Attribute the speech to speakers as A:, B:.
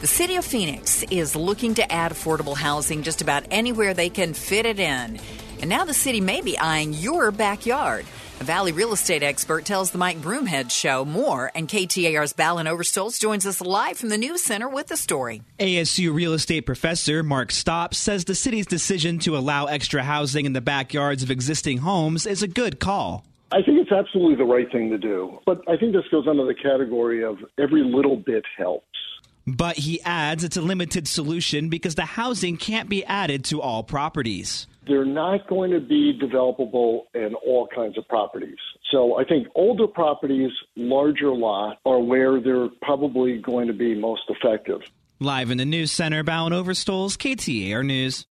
A: The city of Phoenix is looking to add affordable housing just about anywhere they can fit it in. And now the city may be eyeing your backyard. A Valley real estate expert tells the Mike Broomhead Show more, and KTAR's Balin Overstolz joins us live from the News Center with the story.
B: ASU real estate professor Mark Stapp says the city's decision to allow extra housing in the backyards of existing homes is a good call.
C: I think it's absolutely the right thing to do. But I think this goes under the category of every little bit helps.
B: But he adds it's a limited solution because the housing can't be added to all properties.
C: They're not going to be developable in all kinds of properties. So I think older properties, larger lot, are where they're probably going to be most effective.
B: Live in the news center, Balin Overstolz, KTAR News.